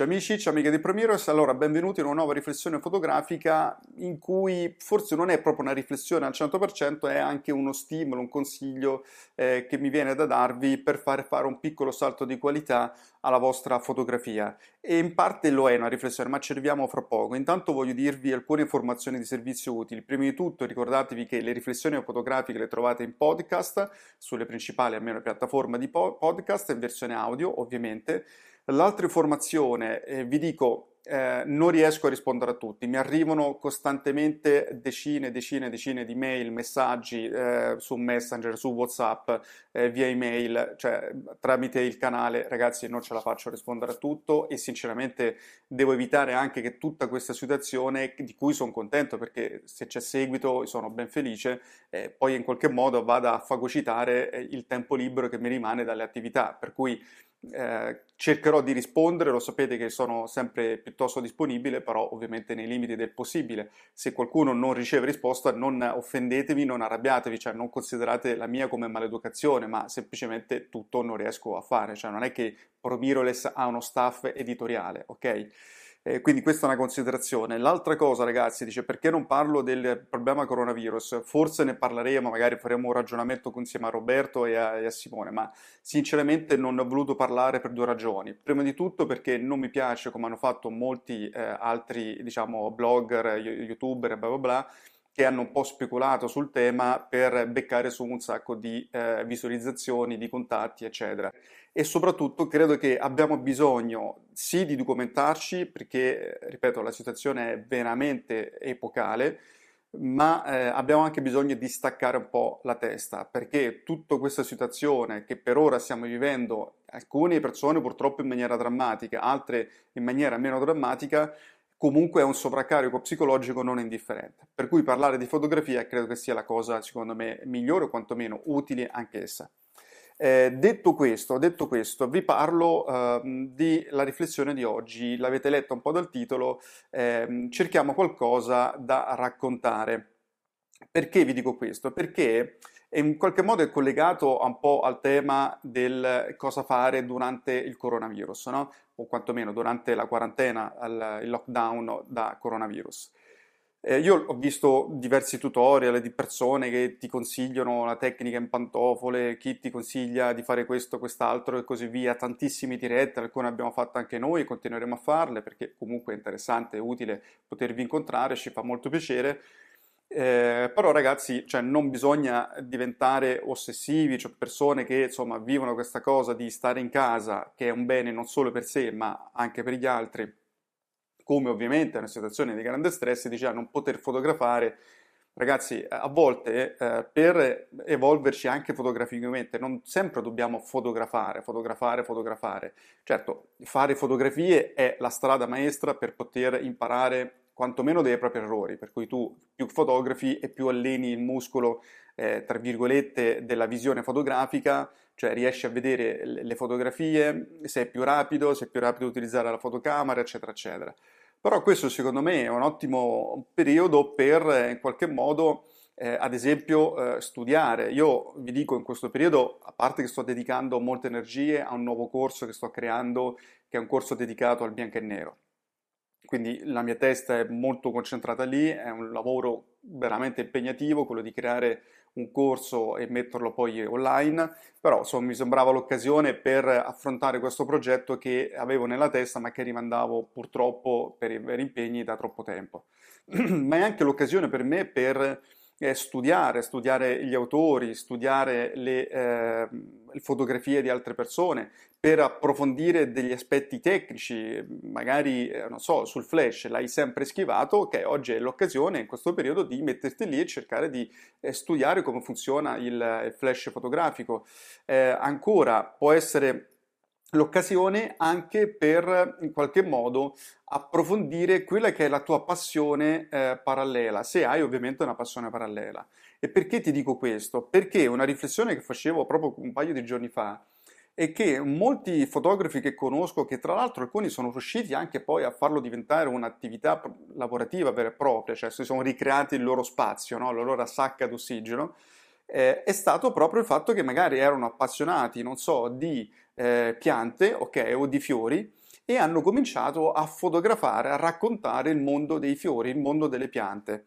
Ciao amici, ciao amiche di Promiros, allora benvenuti in una nuova riflessione fotografica in cui forse non è proprio una riflessione al 100%, è anche uno stimolo, un consiglio eh, che mi viene da darvi per fare fare un piccolo salto di qualità alla vostra fotografia. E in parte lo è una riflessione, ma ci arriviamo fra poco. Intanto voglio dirvi alcune informazioni di servizio utili. Prima di tutto ricordatevi che le riflessioni fotografiche le trovate in podcast, sulle principali almeno piattaforme di podcast, in versione audio ovviamente. L'altra informazione, eh, vi dico, eh, non riesco a rispondere a tutti, mi arrivano costantemente decine e decine e decine di mail, messaggi eh, su Messenger, su WhatsApp, eh, via email, cioè tramite il canale, ragazzi non ce la faccio a rispondere a tutto e sinceramente devo evitare anche che tutta questa situazione, di cui sono contento perché se c'è seguito sono ben felice, eh, poi in qualche modo vada a fagocitare eh, il tempo libero che mi rimane dalle attività, per cui eh, cercherò di rispondere, lo sapete che sono sempre piuttosto disponibile, però ovviamente nei limiti del possibile. Se qualcuno non riceve risposta, non offendetevi, non arrabbiatevi, cioè non considerate la mia come maleducazione, ma semplicemente tutto non riesco a fare, cioè non è che ProMirrorless ha uno staff editoriale, ok? Eh, quindi questa è una considerazione. L'altra cosa, ragazzi, dice perché non parlo del problema coronavirus? Forse ne parleremo, magari faremo un ragionamento insieme a Roberto e a, e a Simone, ma sinceramente non ho voluto parlare per due ragioni. Prima di tutto perché non mi piace, come hanno fatto molti eh, altri, diciamo, blogger, youtuber e bla bla bla, che hanno un po' speculato sul tema per beccare su un sacco di eh, visualizzazioni, di contatti, eccetera. E soprattutto credo che abbiamo bisogno sì di documentarci, perché, ripeto, la situazione è veramente epocale, ma eh, abbiamo anche bisogno di staccare un po' la testa, perché tutta questa situazione che per ora stiamo vivendo, alcune persone purtroppo in maniera drammatica, altre in maniera meno drammatica, comunque è un sovraccarico psicologico non indifferente. Per cui parlare di fotografia credo che sia la cosa, secondo me, migliore o quantomeno utile anch'essa. Eh, detto, questo, detto questo, vi parlo eh, della riflessione di oggi. L'avete letto un po' dal titolo, eh, cerchiamo qualcosa da raccontare. Perché vi dico questo? Perché in qualche modo è collegato un po' al tema del cosa fare durante il coronavirus, no? o quantomeno durante la quarantena, il lockdown da coronavirus. Eh, io ho visto diversi tutorial di persone che ti consigliano la tecnica in pantofole, chi ti consiglia di fare questo, quest'altro e così via, tantissime dirette, alcune abbiamo fatto anche noi e continueremo a farle perché comunque è interessante e utile potervi incontrare, ci fa molto piacere. Eh, però ragazzi, cioè, non bisogna diventare ossessivi, cioè persone che insomma vivono questa cosa di stare in casa, che è un bene non solo per sé ma anche per gli altri, come ovviamente è una situazione di grande stress, diceva non poter fotografare. Ragazzi, a volte eh, per evolverci anche fotograficamente non sempre dobbiamo fotografare, fotografare, fotografare. Certo, fare fotografie è la strada maestra per poter imparare quantomeno dei propri errori, per cui tu più fotografi e più alleni il muscolo, eh, tra virgolette, della visione fotografica, cioè riesci a vedere le fotografie, se è più rapido, se è più rapido utilizzare la fotocamera, eccetera, eccetera. Però questo secondo me è un ottimo periodo per eh, in qualche modo, eh, ad esempio, eh, studiare. Io vi dico in questo periodo, a parte che sto dedicando molte energie a un nuovo corso che sto creando, che è un corso dedicato al bianco e nero. Quindi la mia testa è molto concentrata lì, è un lavoro veramente impegnativo, quello di creare un corso e metterlo poi online, però insomma mi sembrava l'occasione per affrontare questo progetto che avevo nella testa ma che rimandavo purtroppo per i veri impegni da troppo tempo. ma è anche l'occasione per me per eh, studiare, studiare gli autori, studiare le, eh, fotografie di altre persone, per approfondire degli aspetti tecnici, magari, eh, non so, sul flash l'hai sempre schivato, ok, oggi è l'occasione in questo periodo di metterti lì e cercare di eh, studiare come funziona il, il flash fotografico. Eh, ancora, può essere l'occasione anche per in qualche modo approfondire quella che è la tua passione eh, parallela, se hai ovviamente una passione parallela. E perché ti dico questo? Perché una riflessione che facevo proprio un paio di giorni fa è che molti fotografi che conosco, che tra l'altro alcuni sono riusciti anche poi a farlo diventare un'attività lavorativa vera e propria, cioè si sono ricreati il loro spazio, no? la loro sacca d'ossigeno, eh, è stato proprio il fatto che magari erano appassionati, non so, di eh, piante, ok, o di fiori, e hanno cominciato a fotografare, a raccontare il mondo dei fiori, il mondo delle piante.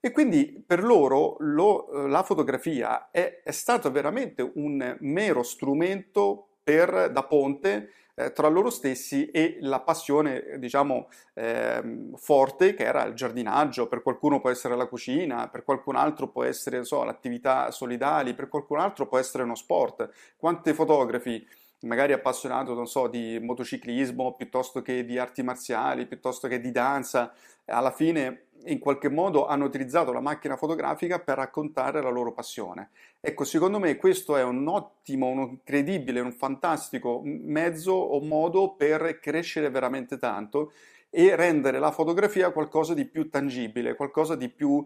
E quindi per loro lo, la fotografia è, è stato veramente un mero strumento per, da ponte eh, tra loro stessi e la passione, diciamo, eh, forte che era il giardinaggio, per qualcuno può essere la cucina, per qualcun altro può essere, so, l'attività solidali, per qualcun altro può essere uno sport. Quanti fotografi magari appassionato, non so, di motociclismo piuttosto che di arti marziali, piuttosto che di danza, alla fine in qualche modo hanno utilizzato la macchina fotografica per raccontare la loro passione. Ecco, secondo me questo è un ottimo, un incredibile, un fantastico mezzo o modo per crescere veramente tanto e rendere la fotografia qualcosa di più tangibile, qualcosa di più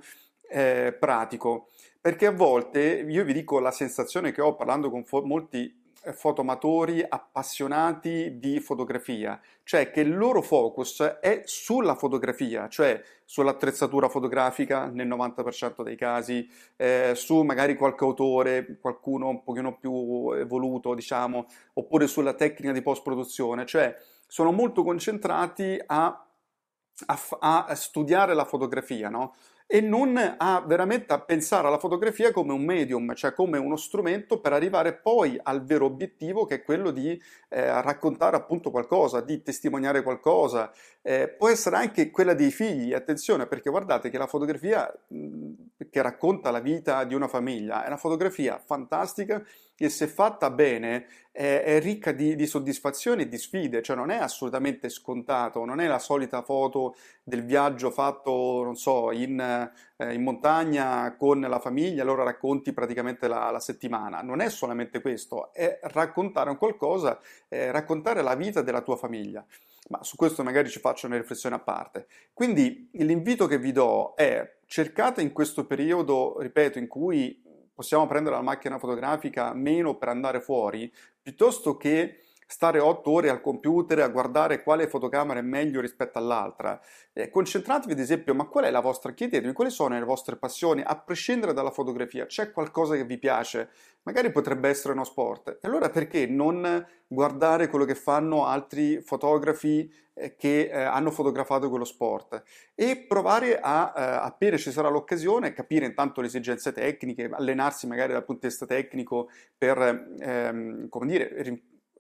eh, pratico. Perché a volte, io vi dico la sensazione che ho parlando con fo- molti fotomatori appassionati di fotografia, cioè che il loro focus è sulla fotografia, cioè sull'attrezzatura fotografica nel 90% dei casi, eh, su magari qualche autore, qualcuno un pochino più evoluto, diciamo, oppure sulla tecnica di post-produzione, cioè sono molto concentrati a, a, a studiare la fotografia, no? E non a veramente a pensare alla fotografia come un medium, cioè come uno strumento per arrivare poi al vero obiettivo che è quello di eh, raccontare appunto qualcosa, di testimoniare qualcosa. Eh, può essere anche quella dei figli, attenzione perché guardate che la fotografia che racconta la vita di una famiglia è una fotografia fantastica che se fatta bene è, è ricca di, di, soddisfazioni e di sfide, cioè non è assolutamente scontato, non è la solita foto del viaggio fatto, non so, in, eh, in montagna con la famiglia, allora racconti praticamente la, la, settimana. Non è solamente questo, è raccontare un qualcosa, è raccontare la vita della tua famiglia. Ma su questo magari ci faccio una riflessione a parte. Quindi l'invito che vi do è cercate in questo periodo, ripeto, in cui possiamo prendere la macchina fotografica meno per andare fuori, piuttosto che stare otto ore al computer a guardare quale fotocamera è meglio rispetto all'altra. Eh, concentratevi ad esempio, ma qual è la vostra, chiedetevi quali sono le vostre passioni, a prescindere dalla fotografia, c'è qualcosa che vi piace, magari potrebbe essere uno sport, e allora perché non guardare quello che fanno altri fotografi eh, che eh, hanno fotografato quello sport? E provare a, eh, appena ci sarà l'occasione, capire intanto le esigenze tecniche, allenarsi magari dal punto di vista tecnico per, ehm, come dire,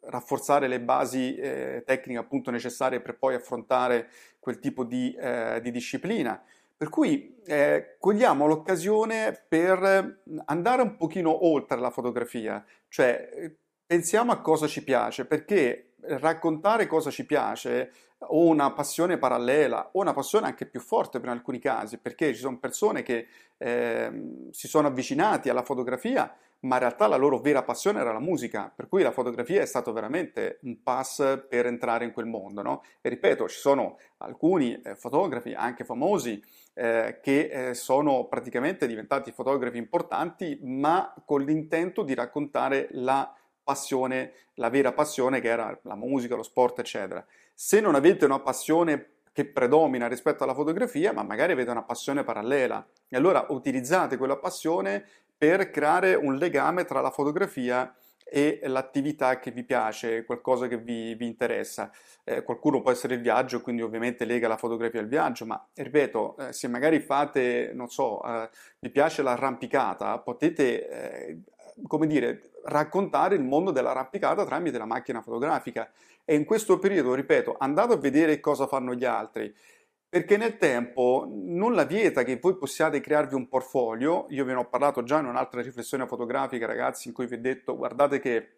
rafforzare le basi eh, tecniche appunto necessarie per poi affrontare quel tipo di, eh, di disciplina. Per cui eh, cogliamo l'occasione per andare un pochino oltre la fotografia, cioè pensiamo a cosa ci piace, perché raccontare cosa ci piace o una passione parallela o una passione anche più forte per alcuni casi, perché ci sono persone che eh, si sono avvicinati alla fotografia ma in realtà la loro vera passione era la musica, per cui la fotografia è stato veramente un pass per entrare in quel mondo. No? E ripeto, ci sono alcuni eh, fotografi, anche famosi, eh, che eh, sono praticamente diventati fotografi importanti, ma con l'intento di raccontare la passione, la vera passione che era la musica, lo sport, eccetera. Se non avete una passione che predomina rispetto alla fotografia, ma magari avete una passione parallela. E allora utilizzate quella passione per creare un legame tra la fotografia e l'attività che vi piace, qualcosa che vi, vi interessa. Eh, qualcuno può essere il viaggio, quindi ovviamente lega la fotografia al viaggio, ma ripeto, eh, se magari fate, non so, eh, vi piace l'arrampicata, potete, eh, come dire, raccontare il mondo dell'arrampicata tramite la macchina fotografica. E in questo periodo, ripeto, andate a vedere cosa fanno gli altri perché nel tempo nulla vieta che voi possiate crearvi un portfolio, io ve ne ho parlato già in un'altra riflessione fotografica ragazzi in cui vi ho detto guardate che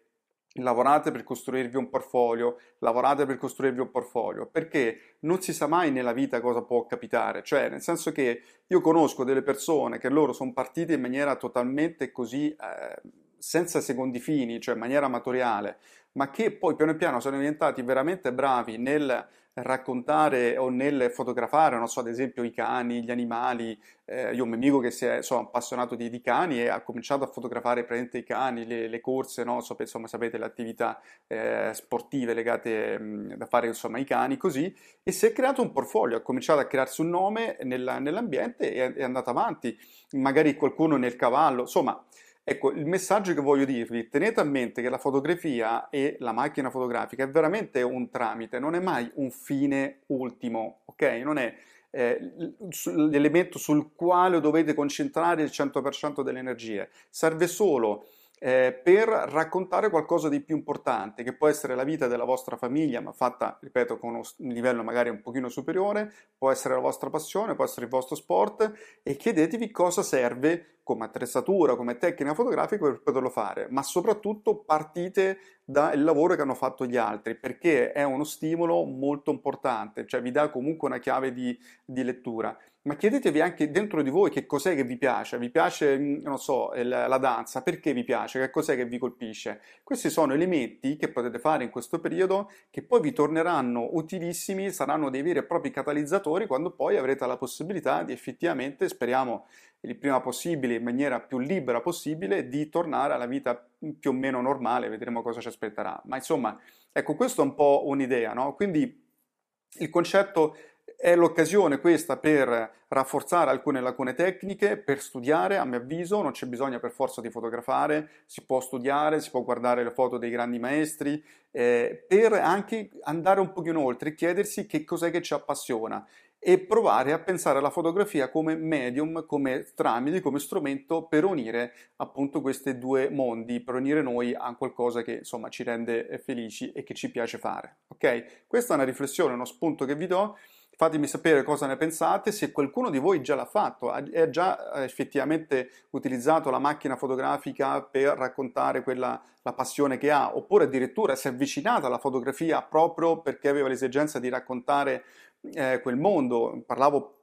lavorate per costruirvi un portfolio, lavorate per costruirvi un portfolio, perché non si sa mai nella vita cosa può capitare, cioè nel senso che io conosco delle persone che loro sono partite in maniera totalmente così... Eh, senza secondi fini, cioè in maniera amatoriale, ma che poi piano piano sono diventati veramente bravi nel raccontare o nel fotografare, non so, ad esempio i cani, gli animali. Eh, io ho un amico che si è so, appassionato di, di, cani e ha cominciato a fotografare praticamente i cani, le, le corse, no? so, insomma, sapete, le attività eh, sportive legate mh, da fare insomma ai cani, così, e si è creato un portfolio, ha cominciato a crearsi un nome nella, nell'ambiente e è, è andato avanti. Magari qualcuno nel cavallo, insomma Ecco, il messaggio che voglio dirvi, tenete a mente che la fotografia e la macchina fotografica è veramente un tramite, non è mai un fine ultimo, ok? Non è eh, l'elemento sul quale dovete concentrare il 100% delle energie, serve solo eh, per raccontare qualcosa di più importante, che può essere la vita della vostra famiglia, ma fatta, ripeto, con un livello magari un pochino superiore, può essere la vostra passione, può essere il vostro sport, e chiedetevi cosa serve come attrezzatura, come tecnica fotografica per poterlo fare, ma soprattutto partite dal lavoro che hanno fatto gli altri, perché è uno stimolo molto importante, cioè vi dà comunque una chiave di, di lettura ma chiedetevi anche dentro di voi che cos'è che vi piace. Vi piace, mm, non so, la danza, perché vi piace, che cos'è che vi colpisce. Questi sono elementi che potete fare in questo periodo che poi vi torneranno utilissimi, saranno dei veri e propri catalizzatori quando poi avrete la possibilità di effettivamente, speriamo il prima possibile, in maniera più libera possibile, di tornare alla vita più o meno normale, vedremo cosa ci aspetterà. Ma insomma, ecco, questo è un po' un'idea, no? Quindi il concetto è l'occasione questa per rafforzare alcune lacune tecniche, per studiare, a mio avviso, non c'è bisogno per forza di fotografare, si può studiare, si può guardare le foto dei grandi maestri, eh, per anche andare un pochino oltre, chiedersi che cos'è che ci appassiona e provare a pensare alla fotografia come medium, come tramite, come strumento per unire appunto questi due mondi, per unire noi a qualcosa che insomma ci rende felici e che ci piace fare. Ok? Questa è una riflessione, uno spunto che vi do Fatemi sapere cosa ne pensate, se qualcuno di voi già l'ha fatto, ha già eh, effettivamente utilizzato la macchina fotografica per raccontare quella, la passione che ha, oppure addirittura si è avvicinata alla fotografia proprio perché aveva l'esigenza di raccontare eh, quel mondo. Parlavo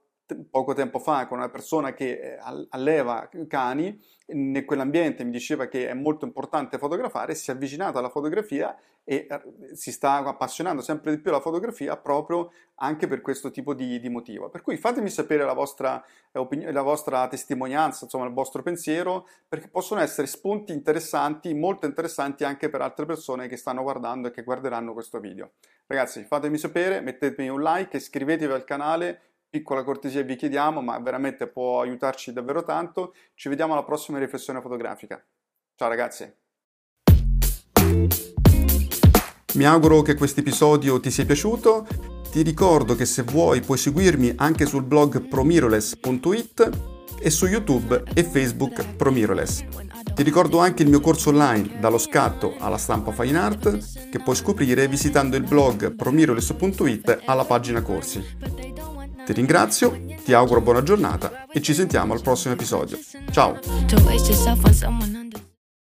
poco tempo fa con una persona che eh, alleva cani, in quell'ambiente mi diceva che è molto importante fotografare, si è avvicinato alla fotografia e eh, si sta appassionando sempre di più alla fotografia proprio anche per questo tipo di, di motivo. Per cui fatemi sapere la vostra, eh, opinione, la vostra testimonianza, insomma il vostro pensiero, perché possono essere spunti interessanti, molto interessanti anche per altre persone che stanno guardando e che guarderanno questo video. Ragazzi, fatemi sapere, mettetemi un like, iscrivetevi al canale, piccola cortesia vi chiediamo, ma veramente può aiutarci davvero tanto. Ci vediamo alla prossima riflessione fotografica. Ciao ragazzi! Mi auguro che questo episodio ti sia piaciuto. Ti ricordo che se vuoi puoi seguirmi anche sul blog promiroless.it e su YouTube e Facebook Promiroless. Ti ricordo anche il mio corso online dallo scatto alla stampa fine art che puoi scoprire visitando il blog promiroless.it alla pagina corsi. Ti ringrazio, ti auguro buona giornata e ci sentiamo al prossimo episodio. Ciao!